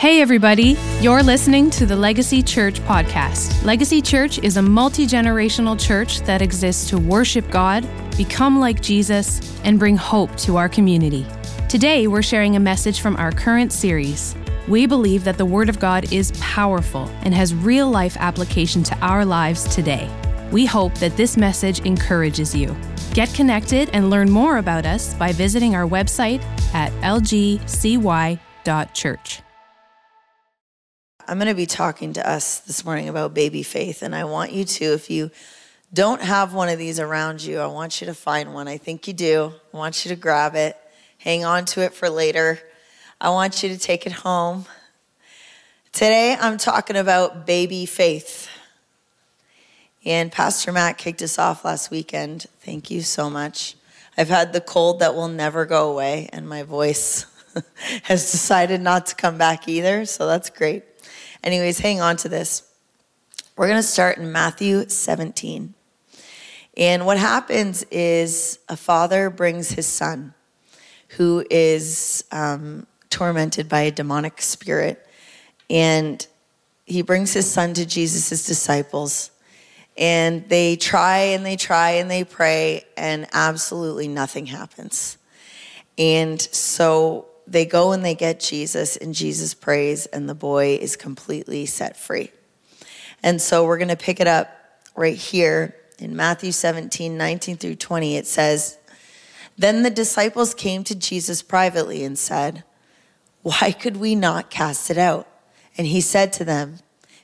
Hey, everybody. You're listening to the Legacy Church podcast. Legacy Church is a multi generational church that exists to worship God, become like Jesus, and bring hope to our community. Today, we're sharing a message from our current series. We believe that the Word of God is powerful and has real life application to our lives today. We hope that this message encourages you. Get connected and learn more about us by visiting our website at lgcy.church. I'm going to be talking to us this morning about baby faith, and I want you to, if you don't have one of these around you, I want you to find one. I think you do. I want you to grab it, hang on to it for later. I want you to take it home. Today, I'm talking about baby faith. And Pastor Matt kicked us off last weekend. Thank you so much. I've had the cold that will never go away, and my voice has decided not to come back either, so that's great. Anyways, hang on to this. We're going to start in Matthew 17. And what happens is a father brings his son who is um, tormented by a demonic spirit. And he brings his son to Jesus' disciples. And they try and they try and they pray, and absolutely nothing happens. And so they go and they get Jesus, and Jesus prays, and the boy is completely set free. And so we're going to pick it up right here in Matthew 17, 19 through 20. It says, Then the disciples came to Jesus privately and said, Why could we not cast it out? And he said to them,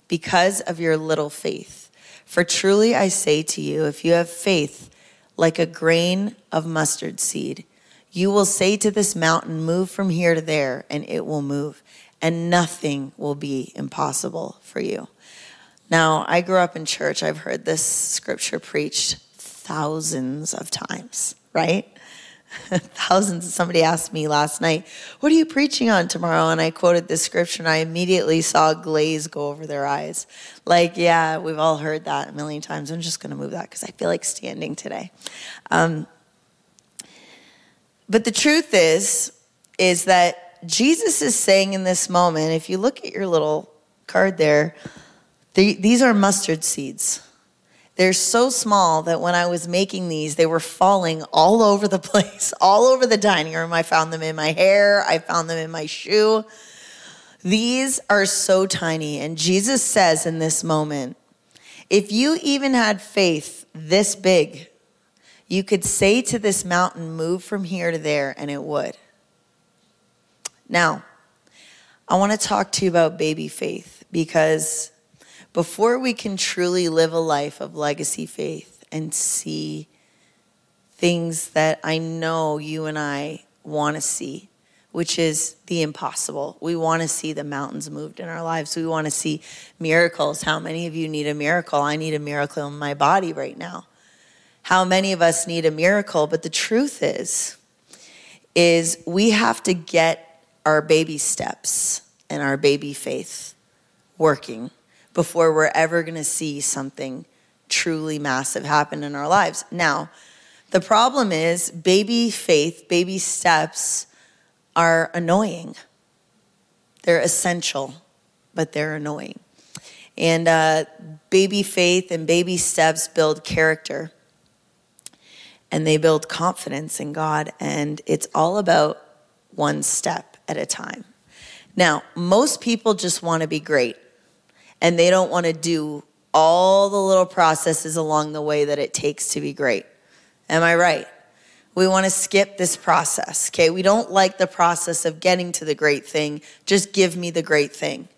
Because of your little faith. For truly I say to you, if you have faith like a grain of mustard seed, you will say to this mountain, Move from here to there, and it will move, and nothing will be impossible for you. Now, I grew up in church. I've heard this scripture preached thousands of times, right? thousands. Somebody asked me last night, What are you preaching on tomorrow? And I quoted this scripture, and I immediately saw a glaze go over their eyes. Like, yeah, we've all heard that a million times. I'm just going to move that because I feel like standing today. Um, but the truth is, is that Jesus is saying in this moment, if you look at your little card there, these are mustard seeds. They're so small that when I was making these, they were falling all over the place, all over the dining room. I found them in my hair, I found them in my shoe. These are so tiny. And Jesus says in this moment, if you even had faith this big, you could say to this mountain, Move from here to there, and it would. Now, I want to talk to you about baby faith because before we can truly live a life of legacy faith and see things that I know you and I want to see, which is the impossible. We want to see the mountains moved in our lives. We want to see miracles. How many of you need a miracle? I need a miracle in my body right now how many of us need a miracle, but the truth is, is we have to get our baby steps and our baby faith working before we're ever going to see something truly massive happen in our lives. Now, the problem is baby faith, baby steps are annoying. They're essential, but they're annoying. And uh, baby faith and baby steps build character and they build confidence in God. And it's all about one step at a time. Now, most people just want to be great and they don't want to do all the little processes along the way that it takes to be great. Am I right? We want to skip this process, okay? We don't like the process of getting to the great thing. Just give me the great thing.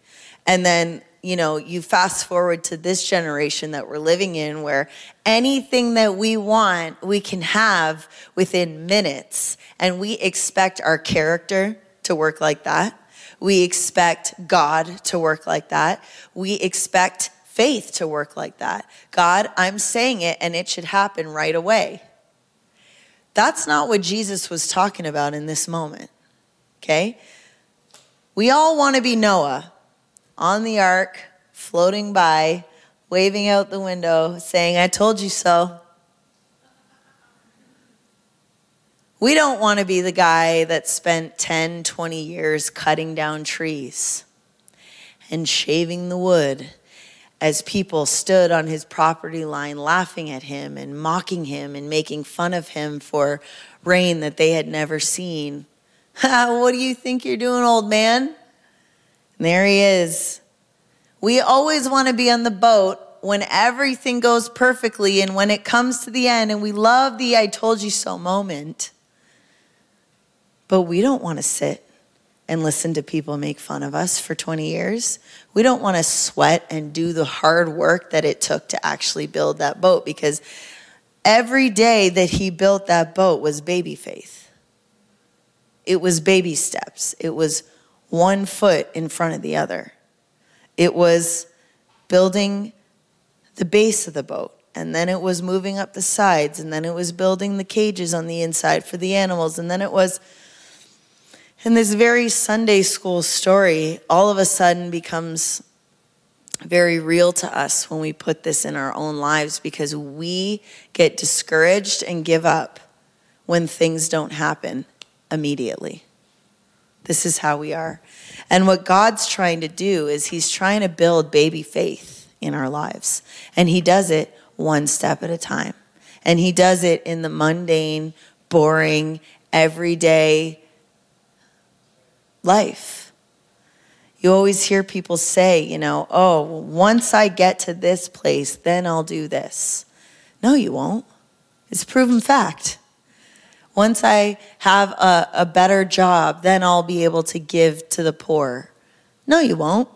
And then you know, you fast forward to this generation that we're living in where anything that we want, we can have within minutes. And we expect our character to work like that. We expect God to work like that. We expect faith to work like that. God, I'm saying it and it should happen right away. That's not what Jesus was talking about in this moment. Okay? We all want to be Noah on the ark, floating by, waving out the window, saying, I told you so. We don't want to be the guy that spent 10, 20 years cutting down trees. and shaving the wood as people stood on his property line laughing at him and mocking him and making fun of him for rain that they had never seen. what do you think you're doing, old man? There he is. We always want to be on the boat when everything goes perfectly and when it comes to the end and we love the I told you so moment. But we don't want to sit and listen to people make fun of us for 20 years. We don't want to sweat and do the hard work that it took to actually build that boat because every day that he built that boat was baby faith. It was baby steps. It was one foot in front of the other. It was building the base of the boat, and then it was moving up the sides, and then it was building the cages on the inside for the animals, and then it was and this very Sunday school story all of a sudden becomes very real to us when we put this in our own lives because we get discouraged and give up when things don't happen immediately. This is how we are. And what God's trying to do is He's trying to build baby faith in our lives. And He does it one step at a time. And He does it in the mundane, boring, everyday, life. You always hear people say, you know, oh, once I get to this place, then I'll do this. No, you won't. It's proven fact. Once I have a, a better job, then I'll be able to give to the poor. No, you won't.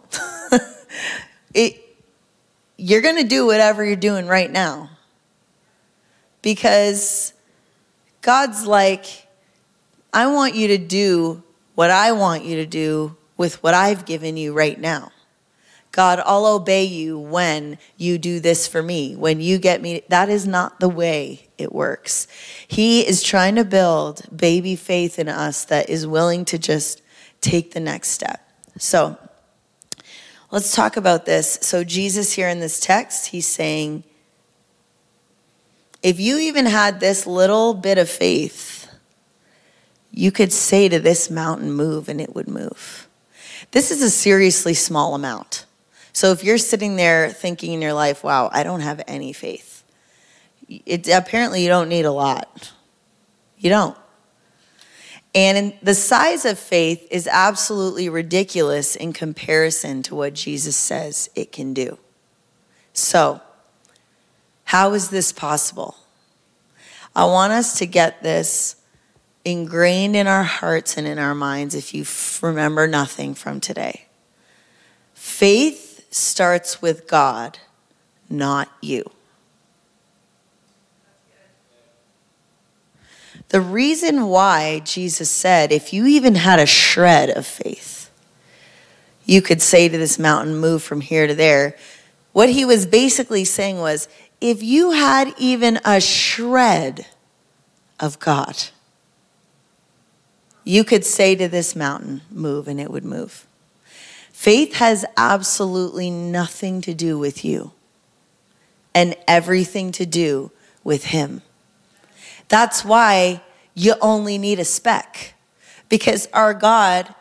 it, you're going to do whatever you're doing right now. Because God's like, I want you to do what I want you to do with what I've given you right now. God, I'll obey you when you do this for me, when you get me. That is not the way it works. He is trying to build baby faith in us that is willing to just take the next step. So let's talk about this. So, Jesus here in this text, he's saying, if you even had this little bit of faith, you could say to this mountain, move, and it would move. This is a seriously small amount. So if you're sitting there thinking in your life, wow, I don't have any faith, it, apparently you don't need a lot. You don't. And the size of faith is absolutely ridiculous in comparison to what Jesus says it can do. So, how is this possible? I want us to get this ingrained in our hearts and in our minds if you remember nothing from today. Faith starts with God, not you. The reason why Jesus said, if you even had a shred of faith, you could say to this mountain, move from here to there. What he was basically saying was, if you had even a shred of God, you could say to this mountain, move, and it would move. Faith has absolutely nothing to do with you and everything to do with Him. That's why you only need a speck. Because our God,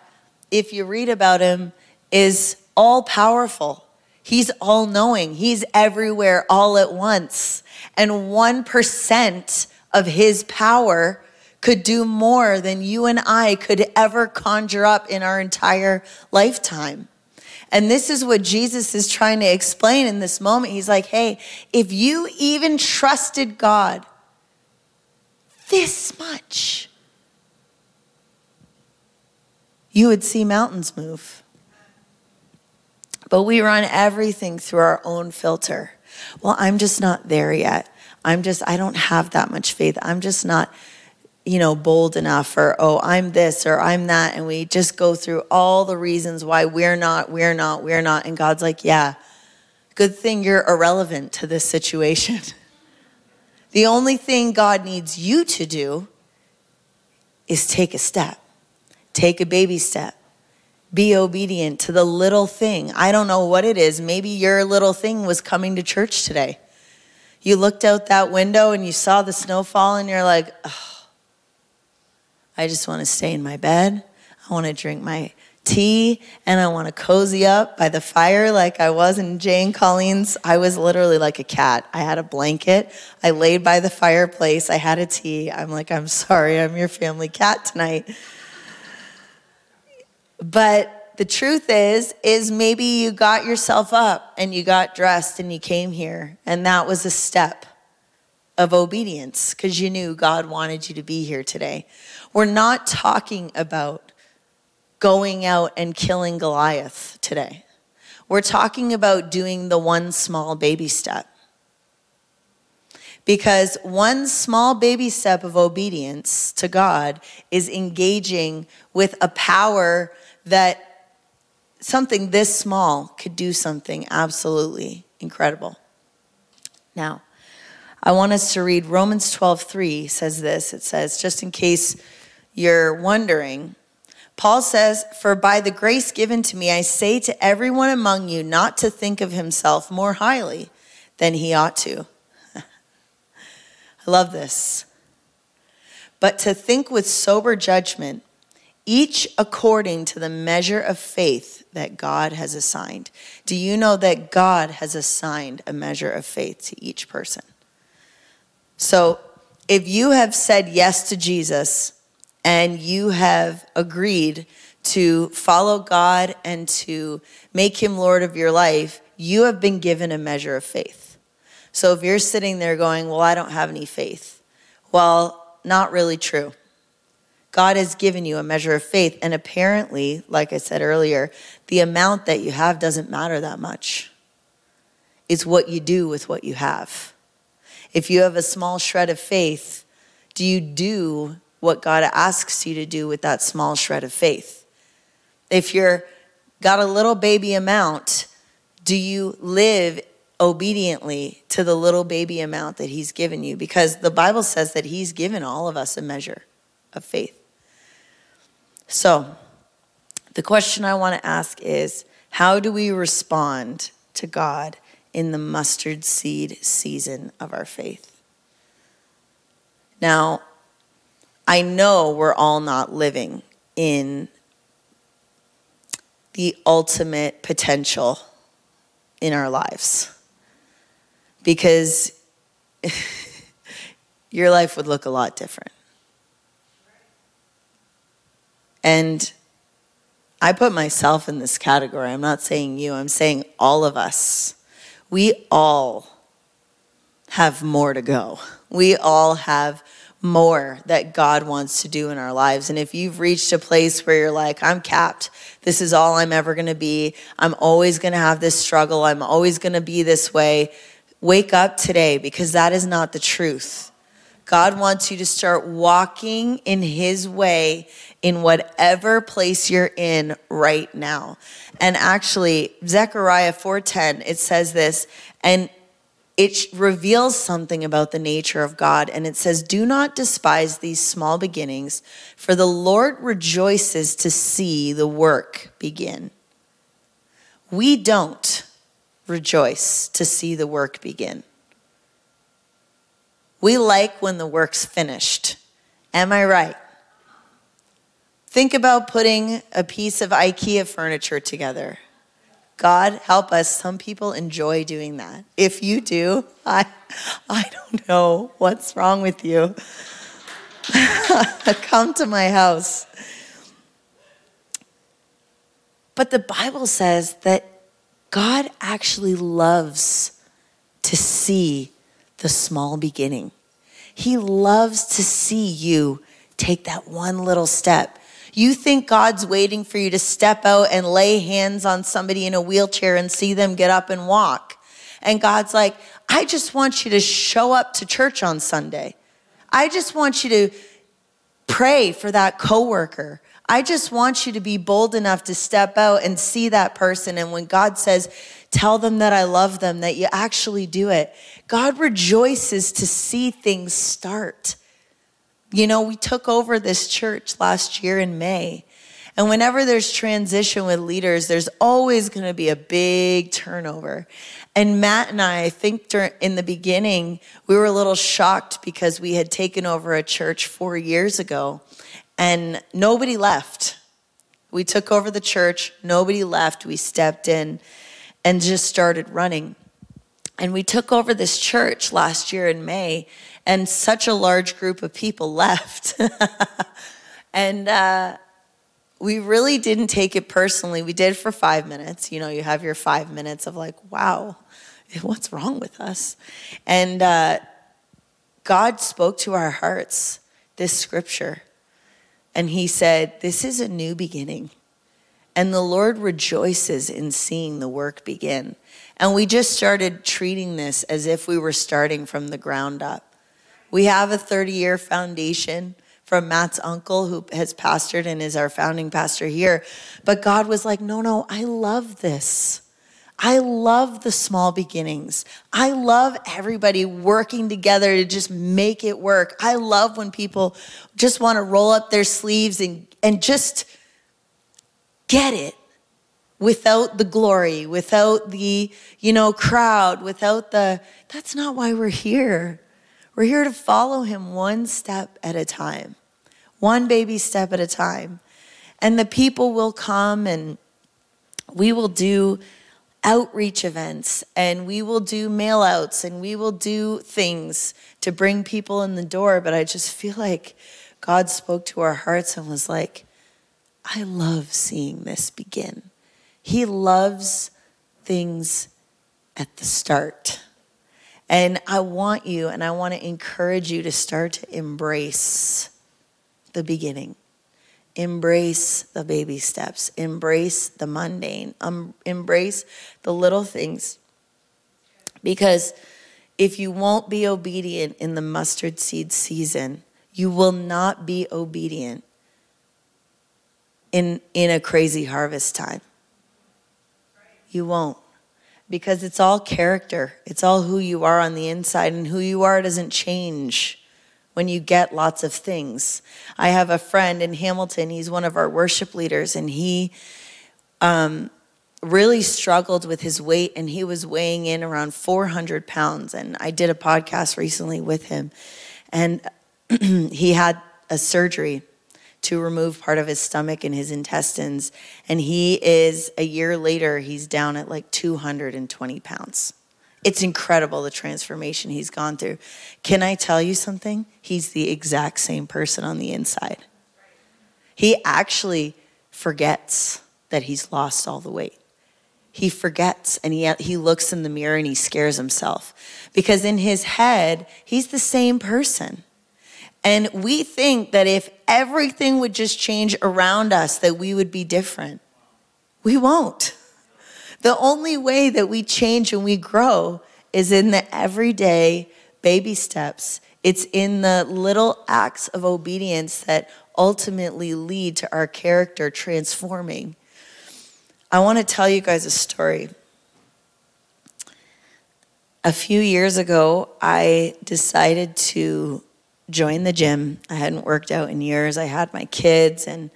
if you read about Him, is all powerful. He's all knowing. He's everywhere all at once. And 1% of His power could do more than you and I could ever conjure up in our entire lifetime. And this is what Jesus is trying to explain in this moment. He's like, hey, if you even trusted God this much, you would see mountains move. But we run everything through our own filter. Well, I'm just not there yet. I'm just, I don't have that much faith. I'm just not you know, bold enough or, oh, I'm this or I'm that. And we just go through all the reasons why we're not, we're not, we're not. And God's like, yeah, good thing you're irrelevant to this situation. the only thing God needs you to do is take a step, take a baby step. Be obedient to the little thing. I don't know what it is. Maybe your little thing was coming to church today. You looked out that window and you saw the snowfall and you're like, oh, I just want to stay in my bed. I want to drink my tea and I want to cozy up by the fire like I was in Jane Collins. I was literally like a cat. I had a blanket. I laid by the fireplace. I had a tea. I'm like, I'm sorry, I'm your family cat tonight. But the truth is, is maybe you got yourself up and you got dressed and you came here, and that was a step of obedience because you knew God wanted you to be here today. We're not talking about going out and killing Goliath today. We're talking about doing the one small baby step. Because one small baby step of obedience to God is engaging with a power that something this small could do something absolutely incredible. Now, I want us to read Romans 12:3 says this. It says, just in case you're wondering, Paul says, For by the grace given to me, I say to everyone among you not to think of himself more highly than he ought to. I love this. But to think with sober judgment, each according to the measure of faith that God has assigned. Do you know that God has assigned a measure of faith to each person? So if you have said yes to Jesus and you have agreed to follow God and to make him Lord of your life, you have been given a measure of faith. So if you're sitting there going, Well, I don't have any faith, well, not really true. God has given you a measure of faith. And apparently, like I said earlier, the amount that you have doesn't matter that much. It's what you do with what you have. If you have a small shred of faith, do you do what God asks you to do with that small shred of faith? If you're got a little baby amount, do you live obediently to the little baby amount that he's given you? Because the Bible says that he's given all of us a measure of faith. So, the question I want to ask is how do we respond to God in the mustard seed season of our faith. Now, I know we're all not living in the ultimate potential in our lives because your life would look a lot different. And I put myself in this category. I'm not saying you, I'm saying all of us we all have more to go. We all have more that God wants to do in our lives. And if you've reached a place where you're like, I'm capped, this is all I'm ever gonna be, I'm always gonna have this struggle, I'm always gonna be this way, wake up today because that is not the truth. God wants you to start walking in His way in whatever place you're in right now. And actually, Zechariah 4:10, it says this, and it reveals something about the nature of God. And it says, Do not despise these small beginnings, for the Lord rejoices to see the work begin. We don't rejoice to see the work begin. We like when the work's finished. Am I right? Think about putting a piece of IKEA furniture together. God help us. Some people enjoy doing that. If you do, I, I don't know what's wrong with you. Come to my house. But the Bible says that God actually loves to see the small beginning. He loves to see you take that one little step. You think God's waiting for you to step out and lay hands on somebody in a wheelchair and see them get up and walk. And God's like, I just want you to show up to church on Sunday. I just want you to pray for that coworker. I just want you to be bold enough to step out and see that person. And when God says, tell them that I love them, that you actually do it. God rejoices to see things start. You know, we took over this church last year in May. And whenever there's transition with leaders, there's always going to be a big turnover. And Matt and I, I think in the beginning, we were a little shocked because we had taken over a church four years ago and nobody left. We took over the church, nobody left. We stepped in and just started running. And we took over this church last year in May, and such a large group of people left. and uh, we really didn't take it personally. We did for five minutes. You know, you have your five minutes of like, wow, what's wrong with us? And uh, God spoke to our hearts this scripture. And He said, This is a new beginning. And the Lord rejoices in seeing the work begin. And we just started treating this as if we were starting from the ground up. We have a 30 year foundation from Matt's uncle who has pastored and is our founding pastor here. But God was like, no, no, I love this. I love the small beginnings. I love everybody working together to just make it work. I love when people just want to roll up their sleeves and, and just get it without the glory, without the, you know, crowd, without the, that's not why we're here. We're here to follow him one step at a time one baby step at a time. And the people will come and we will do outreach events and we will do mail outs and we will do things to bring people in the door. But I just feel like God spoke to our hearts and was like, I love seeing this begin. He loves things at the start. And I want you and I want to encourage you to start to embrace the beginning. Embrace the baby steps, embrace the mundane, um, embrace the little things. Because if you won't be obedient in the mustard seed season, you will not be obedient in, in a crazy harvest time. You won't. Because it's all character, it's all who you are on the inside, and who you are doesn't change when you get lots of things. I have a friend in Hamilton, he's one of our worship leaders, and he um, really struggled with his weight, and he was weighing in around 400 pounds. And I did a podcast recently with him, and he had a surgery to remove part of his stomach and his intestines. And he is, a year later, he's down at like 220 pounds. It's incredible the transformation he's gone through. Can I tell you something? He's the exact same person on the inside. He actually forgets that he's lost all the weight. He forgets and he, he looks in the mirror and he scares himself because in his head, he's the same person. And we think that if everything would just change around us, that we would be different. We won't. The only way that we change and we grow is in the everyday baby steps. It's in the little acts of obedience that ultimately lead to our character transforming. I want to tell you guys a story. A few years ago, I decided to join the gym. I hadn't worked out in years. I had my kids and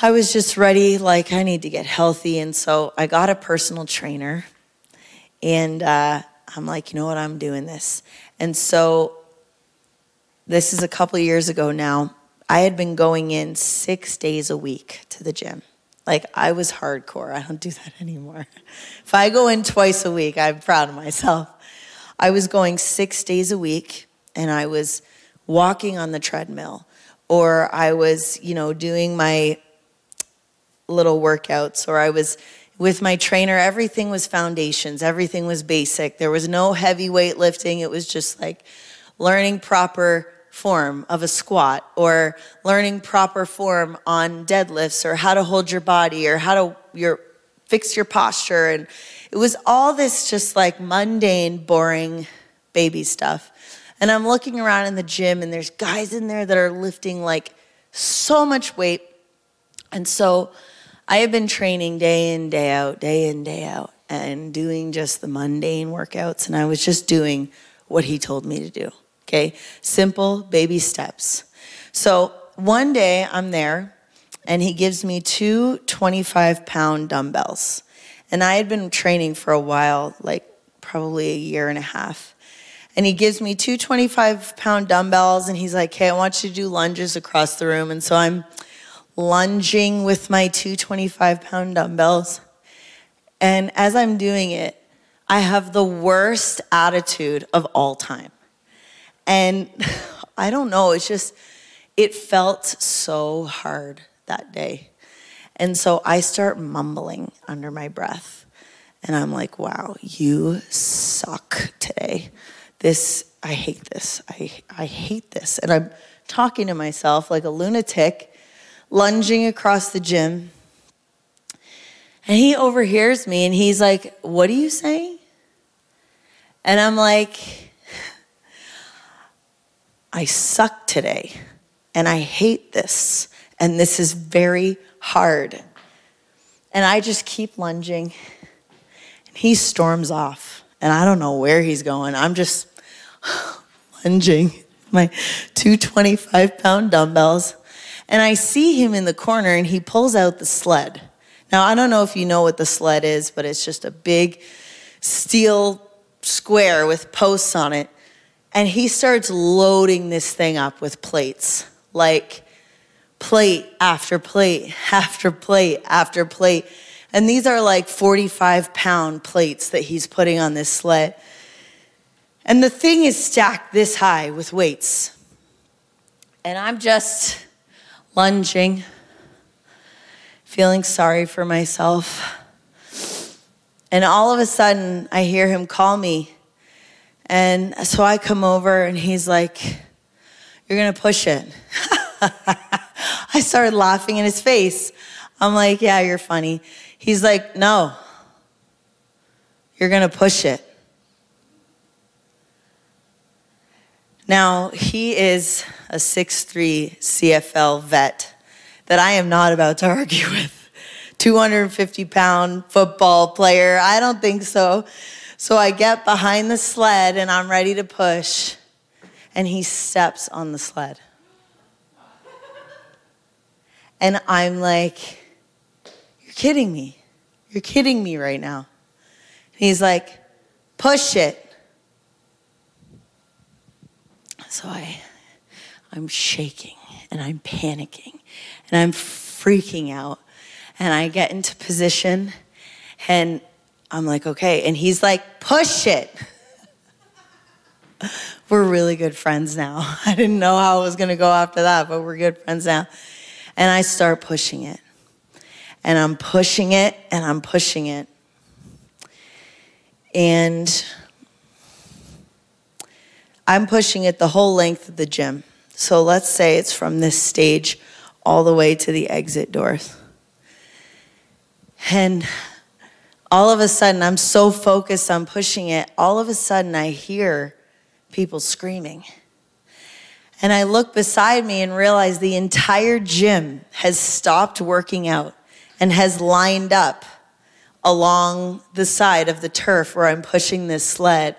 I was just ready, like, I need to get healthy. And so I got a personal trainer. And uh, I'm like, you know what, I'm doing this. And so this is a couple years ago now. I had been going in six days a week to the gym. Like, I was hardcore. I don't do that anymore. If I go in twice a week, I'm proud of myself. I was going six days a week and I was walking on the treadmill or I was, you know, doing my little workouts or I was with my trainer, everything was foundations, everything was basic. There was no heavy weight lifting. It was just like learning proper form of a squat or learning proper form on deadlifts or how to hold your body or how to your fix your posture and it was all this just like mundane boring baby stuff and i'm looking around in the gym and there's guys in there that are lifting like so much weight and so I have been training day in, day out, day in, day out, and doing just the mundane workouts. And I was just doing what he told me to do. Okay. Simple baby steps. So one day I'm there and he gives me two 25 pound dumbbells. And I had been training for a while, like probably a year and a half. And he gives me two 25 pound dumbbells and he's like, hey, I want you to do lunges across the room. And so I'm lunging with my 225 pound dumbbells. And as I'm doing it, I have the worst attitude of all time. And I don't know, it's just, it felt so hard that day. And so I start mumbling under my breath. And I'm like, wow, you suck today. This, I hate this. I, I hate this. And I'm talking to myself like a lunatic, lunging across the gym. And he overhears me and he's like, What are you saying? And I'm like, I suck today and I hate this. And this is very hard. And I just keep lunging. And he storms off. And I don't know where he's going. I'm just lunging my 225 pound dumbbells. And I see him in the corner and he pulls out the sled. Now, I don't know if you know what the sled is, but it's just a big steel square with posts on it. And he starts loading this thing up with plates, like plate after plate after plate after plate. And these are like 45 pound plates that he's putting on this sled. And the thing is stacked this high with weights. And I'm just lunging, feeling sorry for myself. And all of a sudden, I hear him call me. And so I come over, and he's like, You're gonna push it. I started laughing in his face. I'm like, Yeah, you're funny. He's like, No, you're gonna push it. Now, he is a 6'3 CFL vet that I am not about to argue with. 250 pound football player. I don't think so. So I get behind the sled and I'm ready to push, and he steps on the sled. And I'm like, You're kidding me. You're kidding me right now. And he's like, Push it. So I, I'm shaking and I'm panicking and I'm freaking out. And I get into position and I'm like, okay. And he's like, push it. we're really good friends now. I didn't know how it was going to go after that, but we're good friends now. And I start pushing it. And I'm pushing it and I'm pushing it. And I'm pushing it the whole length of the gym. So let's say it's from this stage all the way to the exit doors. And all of a sudden, I'm so focused on pushing it, all of a sudden, I hear people screaming. And I look beside me and realize the entire gym has stopped working out and has lined up along the side of the turf where I'm pushing this sled.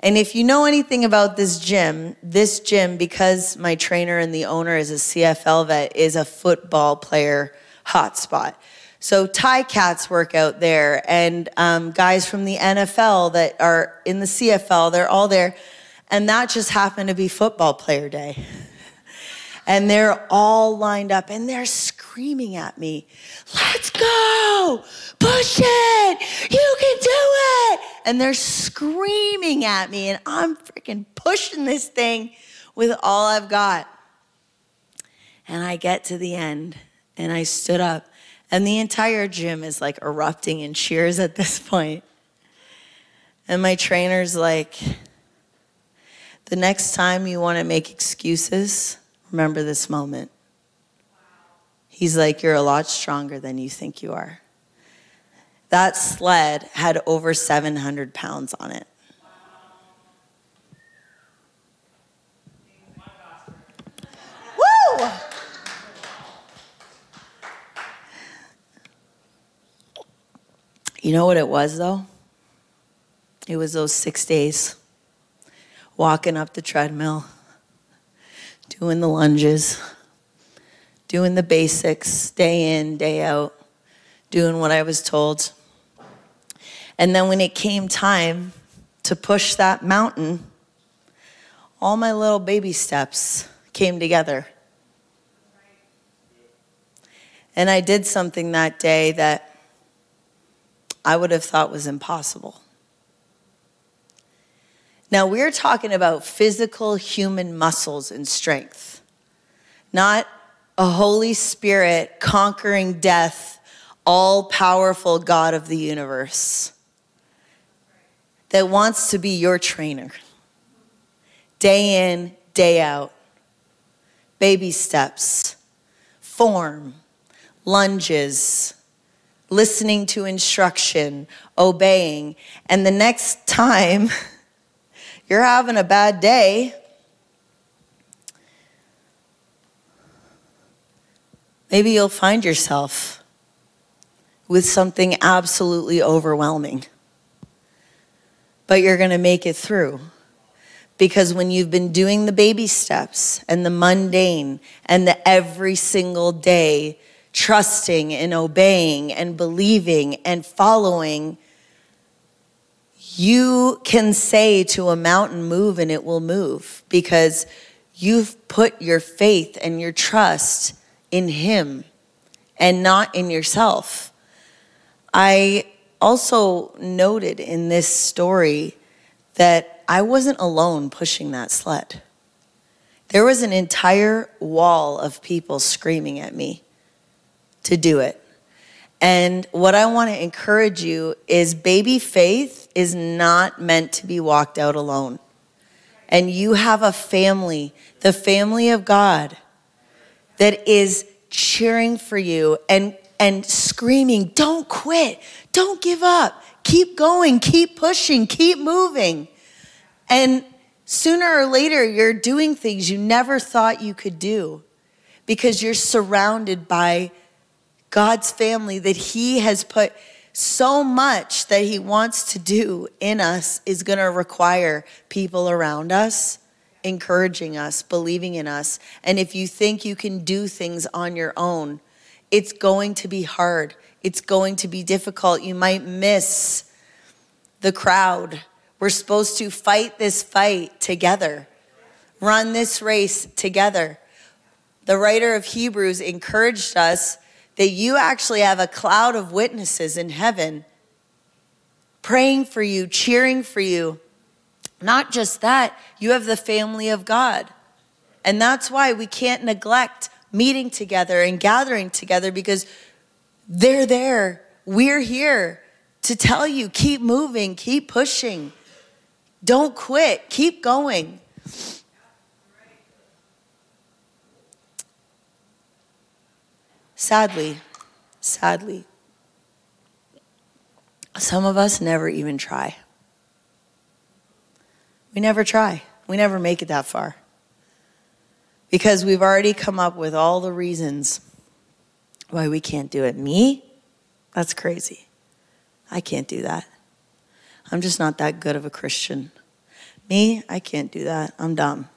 And if you know anything about this gym, this gym, because my trainer and the owner is a CFL vet, is a football player hotspot. So Ticats work out there, and um, guys from the NFL that are in the CFL, they're all there. And that just happened to be football player day. and they're all lined up and they're screaming at me, let's go, push it, you can do it. And they're screaming at me, and I'm freaking pushing this thing with all I've got. And I get to the end, and I stood up, and the entire gym is like erupting in cheers at this point. And my trainer's like, the next time you want to make excuses, remember this moment. He's like, You're a lot stronger than you think you are. That sled had over 700 pounds on it. Woo! You know what it was, though? It was those six days walking up the treadmill, doing the lunges, doing the basics, day in, day out, doing what I was told. And then when it came time to push that mountain, all my little baby steps came together. And I did something that day that I would have thought was impossible. Now, we're talking about physical human muscles and strength, not a Holy Spirit conquering death, all powerful God of the universe that wants to be your trainer day in, day out. Baby steps, form, lunges, listening to instruction, obeying. And the next time you're having a bad day, maybe you'll find yourself with something absolutely overwhelming. But you're going to make it through. Because when you've been doing the baby steps and the mundane and the every single day, trusting and obeying and believing and following, you can say to a mountain, move, and it will move because you've put your faith and your trust in Him and not in yourself. I also noted in this story that I wasn't alone pushing that sled. There was an entire wall of people screaming at me to do it. And what I want to encourage you is baby faith is not meant to be walked out alone. And you have a family, the family of God, that is cheering for you and, and screaming, don't quit, don't give up, keep going, keep pushing, keep moving. And sooner or later, you're doing things you never thought you could do because you're surrounded by God's family that He has put so much that He wants to do in us is going to require people around us encouraging us, believing in us. And if you think you can do things on your own, it's going to be hard. It's going to be difficult. You might miss the crowd. We're supposed to fight this fight together, run this race together. The writer of Hebrews encouraged us that you actually have a cloud of witnesses in heaven praying for you, cheering for you. Not just that, you have the family of God. And that's why we can't neglect meeting together and gathering together because they're there. We're here to tell you keep moving, keep pushing. Don't quit, keep going. Sadly, sadly, some of us never even try. We never try. We never make it that far. Because we've already come up with all the reasons why we can't do it. Me? That's crazy. I can't do that. I'm just not that good of a Christian. Me? I can't do that. I'm dumb.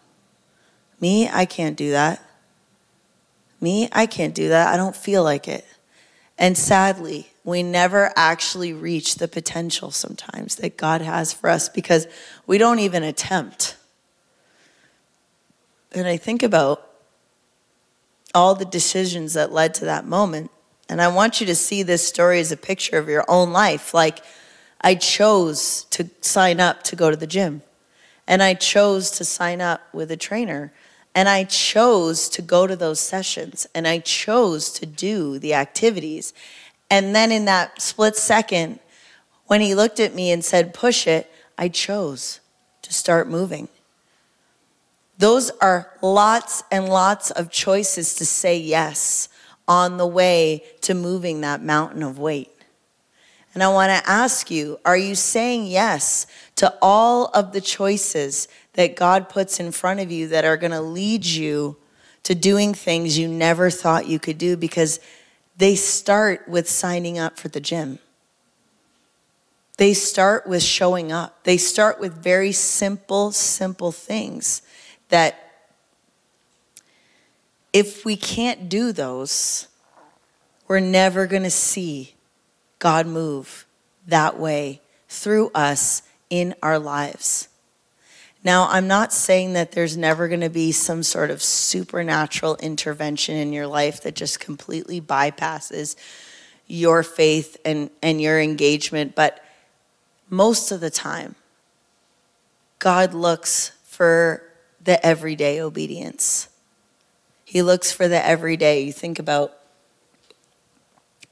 Me? I can't do that. Me, I can't do that. I don't feel like it. And sadly, we never actually reach the potential sometimes that God has for us because we don't even attempt. And I think about all the decisions that led to that moment. And I want you to see this story as a picture of your own life. Like, I chose to sign up to go to the gym, and I chose to sign up with a trainer and I chose to go to those sessions and I chose to do the activities. And then in that split second, when he looked at me and said, push it, I chose to start moving. Those are lots and lots of choices to say yes on the way to moving that mountain of weight. And I want to ask you are you saying yes to all of the choices that God puts in front of you that are going to lead you to doing things you never thought you could do because they start with signing up for the gym. They start with showing up. They start with very simple, simple things that if we can't do those, we're never going to see God move that way through us in our lives. Now, I'm not saying that there's never going to be some sort of supernatural intervention in your life that just completely bypasses your faith and, and your engagement, but most of the time, God looks for the everyday obedience. He looks for the everyday. You think about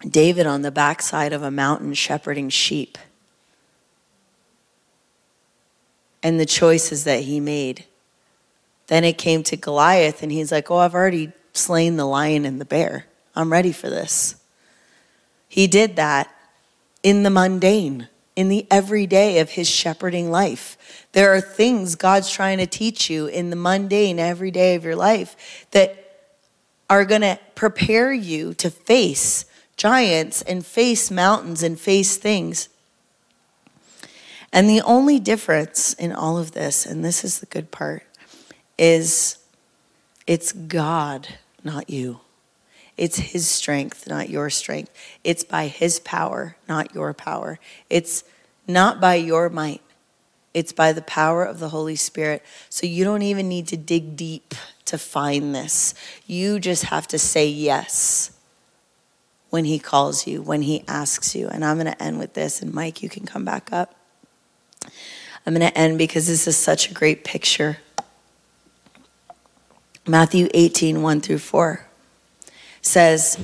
David on the backside of a mountain shepherding sheep and the choices that he made. Then it came to Goliath, and he's like, Oh, I've already slain the lion and the bear. I'm ready for this. He did that in the mundane, in the everyday of his shepherding life. There are things God's trying to teach you in the mundane, everyday of your life that are going to prepare you to face giants and face mountains and face things. And the only difference in all of this, and this is the good part, is it's God, not you. It's His strength, not your strength. It's by His power, not your power. It's not by your might, it's by the power of the Holy Spirit. So you don't even need to dig deep to find this. You just have to say yes when He calls you, when He asks you. And I'm going to end with this, and Mike, you can come back up. I'm going to end because this is such a great picture. Matthew 18, 1 through 4 says,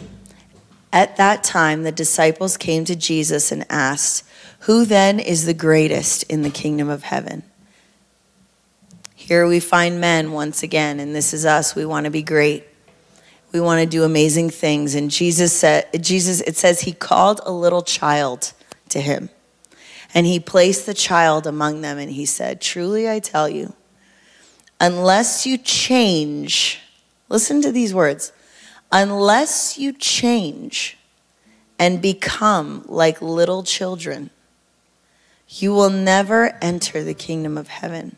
At that time, the disciples came to Jesus and asked, Who then is the greatest in the kingdom of heaven? Here we find men once again, and this is us. We want to be great. We want to do amazing things. And Jesus said, Jesus, it says he called a little child to him and he placed the child among them, and he said, Truly I tell you, unless you change, listen to these words, unless you change and become like little children, you will never enter the kingdom of heaven.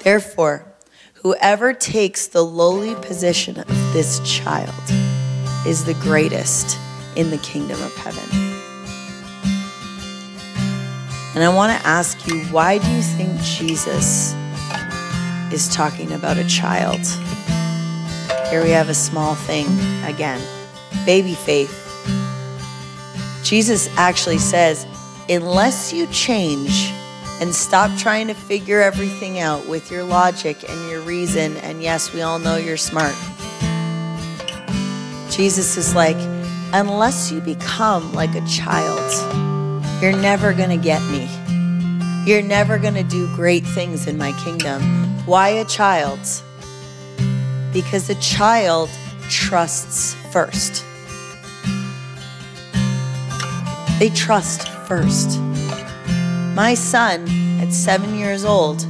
Therefore, whoever takes the lowly position of this child is the greatest in the kingdom of heaven. And I want to ask you, why do you think Jesus is talking about a child? Here we have a small thing again baby faith. Jesus actually says, unless you change and stop trying to figure everything out with your logic and your reason, and yes, we all know you're smart. Jesus is like, unless you become like a child, you're never going to get me. You're never going to do great things in my kingdom. Why a child? Because a child trusts first. They trust first. My son, at seven years old,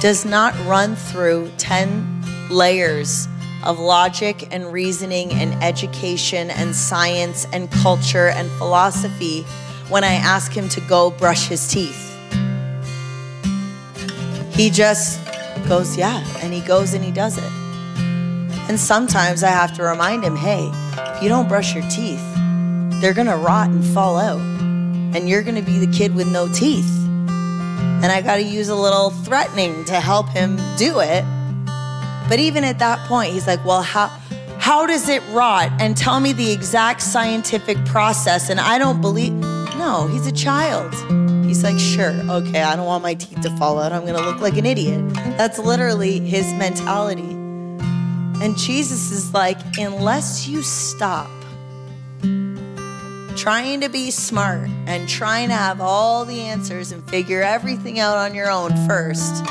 does not run through 10 layers of logic and reasoning and education and science and culture and philosophy when I ask him to go brush his teeth. He just goes, yeah, and he goes and he does it. And sometimes I have to remind him, hey, if you don't brush your teeth, they're gonna rot and fall out, and you're gonna be the kid with no teeth. And I gotta use a little threatening to help him do it. But even at that point, he's like, well, how? How does it rot? And tell me the exact scientific process. And I don't believe. No, he's a child. He's like, sure, okay, I don't want my teeth to fall out. I'm going to look like an idiot. That's literally his mentality. And Jesus is like, unless you stop trying to be smart and trying to have all the answers and figure everything out on your own first,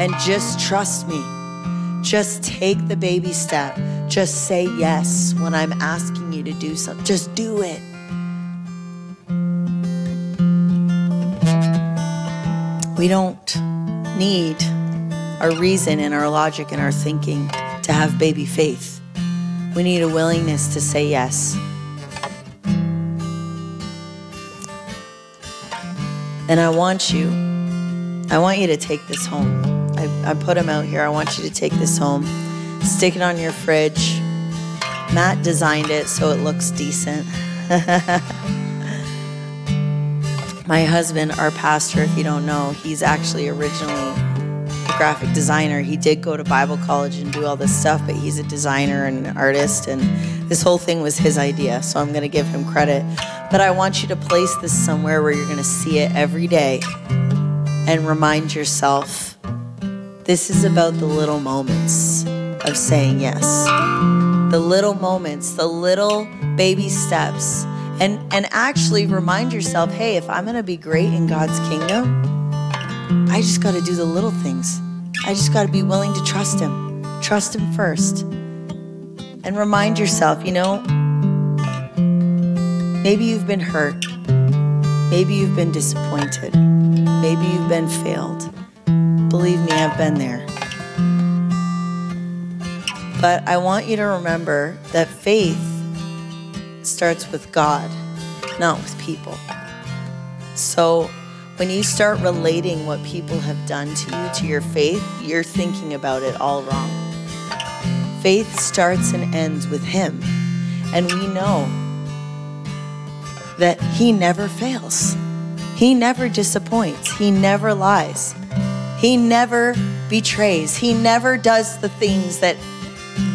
and just trust me, just take the baby step. Just say yes when I'm asking you to do something. Just do it. We don't need our reason and our logic and our thinking to have baby faith. We need a willingness to say yes. And I want you, I want you to take this home. I, I put them out here. I want you to take this home, stick it on your fridge. Matt designed it so it looks decent. My husband, our pastor, if you don't know, he's actually originally a graphic designer. He did go to Bible college and do all this stuff, but he's a designer and an artist, and this whole thing was his idea, so I'm going to give him credit. But I want you to place this somewhere where you're going to see it every day and remind yourself this is about the little moments of saying yes. The little moments, the little baby steps. And, and actually remind yourself hey, if I'm gonna be great in God's kingdom, I just gotta do the little things. I just gotta be willing to trust Him. Trust Him first. And remind yourself, you know, maybe you've been hurt. Maybe you've been disappointed. Maybe you've been failed. Believe me, I've been there. But I want you to remember that faith starts with God, not with people. So when you start relating what people have done to you to your faith, you're thinking about it all wrong. Faith starts and ends with Him. And we know that He never fails, He never disappoints, He never lies, He never betrays, He never does the things that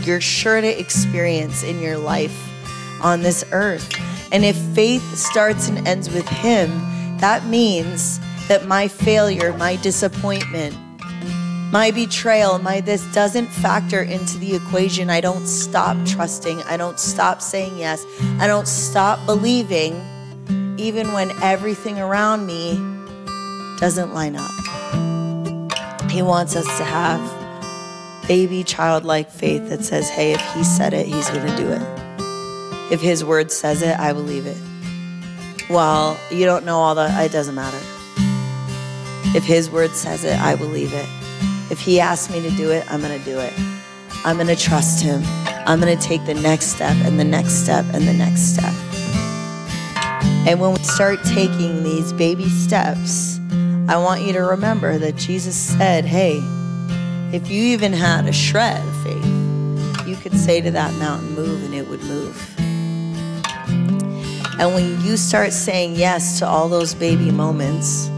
you're sure to experience in your life on this earth. And if faith starts and ends with Him, that means that my failure, my disappointment, my betrayal, my this doesn't factor into the equation. I don't stop trusting. I don't stop saying yes. I don't stop believing, even when everything around me doesn't line up. He wants us to have baby childlike faith that says, hey, if he said it, he's going to do it. If his word says it, I believe it. Well, you don't know all that, it doesn't matter. If his word says it, I believe it. If he asks me to do it, I'm going to do it. I'm going to trust him. I'm going to take the next step and the next step and the next step. And when we start taking these baby steps, I want you to remember that Jesus said, hey, if you even had a shred of faith, you could say to that mountain, move, and it would move. And when you start saying yes to all those baby moments,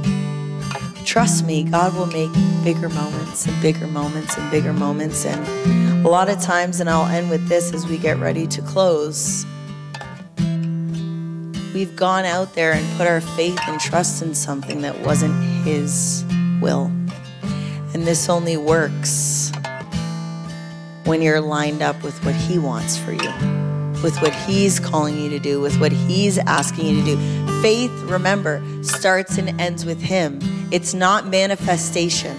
trust me, God will make bigger moments and bigger moments and bigger moments. And a lot of times, and I'll end with this as we get ready to close, we've gone out there and put our faith and trust in something that wasn't His will. And this only works when you're lined up with what He wants for you, with what He's calling you to do, with what He's asking you to do. Faith, remember, starts and ends with Him. It's not manifestation.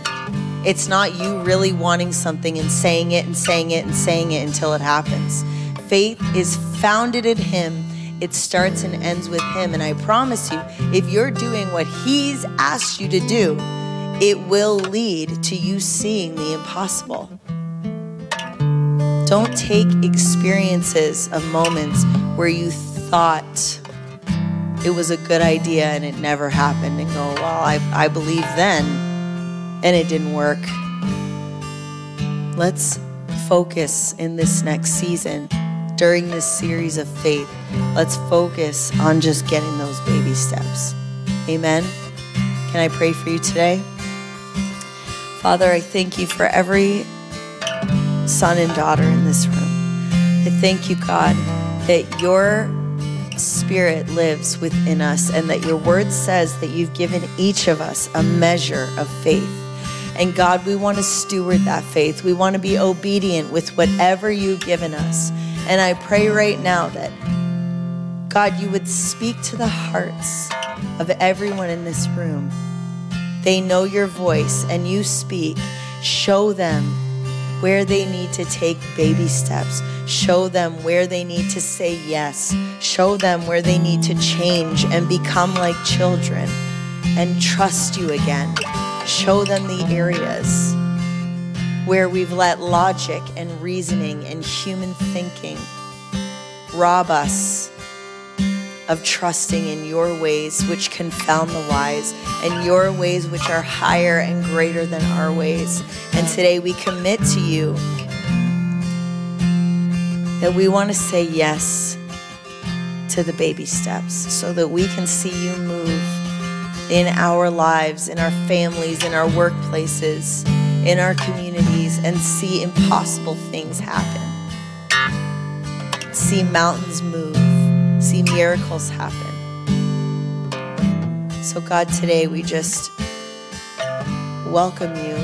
It's not you really wanting something and saying it and saying it and saying it until it happens. Faith is founded in Him. It starts and ends with Him. And I promise you, if you're doing what He's asked you to do, it will lead to you seeing the impossible. Don't take experiences of moments where you thought it was a good idea and it never happened and go, well, I, I believe then and it didn't work. Let's focus in this next season during this series of faith. Let's focus on just getting those baby steps. Amen. Can I pray for you today? Father, I thank you for every son and daughter this room. I thank you, God, that your spirit lives within us and that your word says that you've given each of us a measure of faith. And God, we want to steward that faith. We want to be obedient with whatever you've given us. And I pray right now that, God, you would speak to the hearts of everyone in this room they know your voice and you speak. Show them where they need to take baby steps. Show them where they need to say yes. Show them where they need to change and become like children and trust you again. Show them the areas where we've let logic and reasoning and human thinking rob us of trusting in your ways, which confound the wise, and your ways, which are higher and greater than our ways. And today we commit to you that we want to say yes to the baby steps so that we can see you move in our lives, in our families, in our workplaces, in our communities, and see impossible things happen. See mountains move, see miracles happen. So, God, today we just welcome you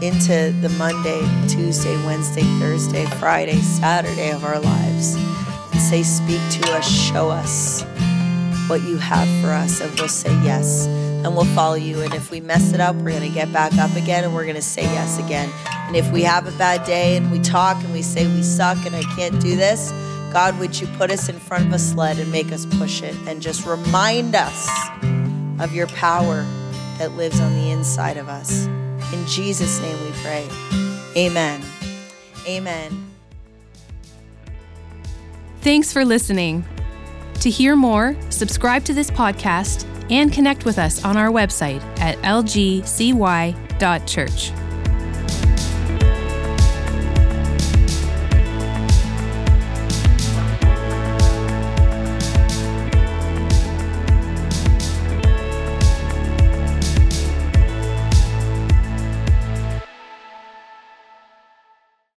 into the Monday, Tuesday, Wednesday, Thursday, Friday, Saturday of our lives and say, Speak to us, show us what you have for us, and we'll say yes and we'll follow you. And if we mess it up, we're going to get back up again and we're going to say yes again. And if we have a bad day and we talk and we say we suck and I can't do this, God, would you put us in front of a sled and make us push it and just remind us of your power that lives on the inside of us. In Jesus' name we pray. Amen. Amen. Thanks for listening. To hear more, subscribe to this podcast and connect with us on our website at lgcy.church.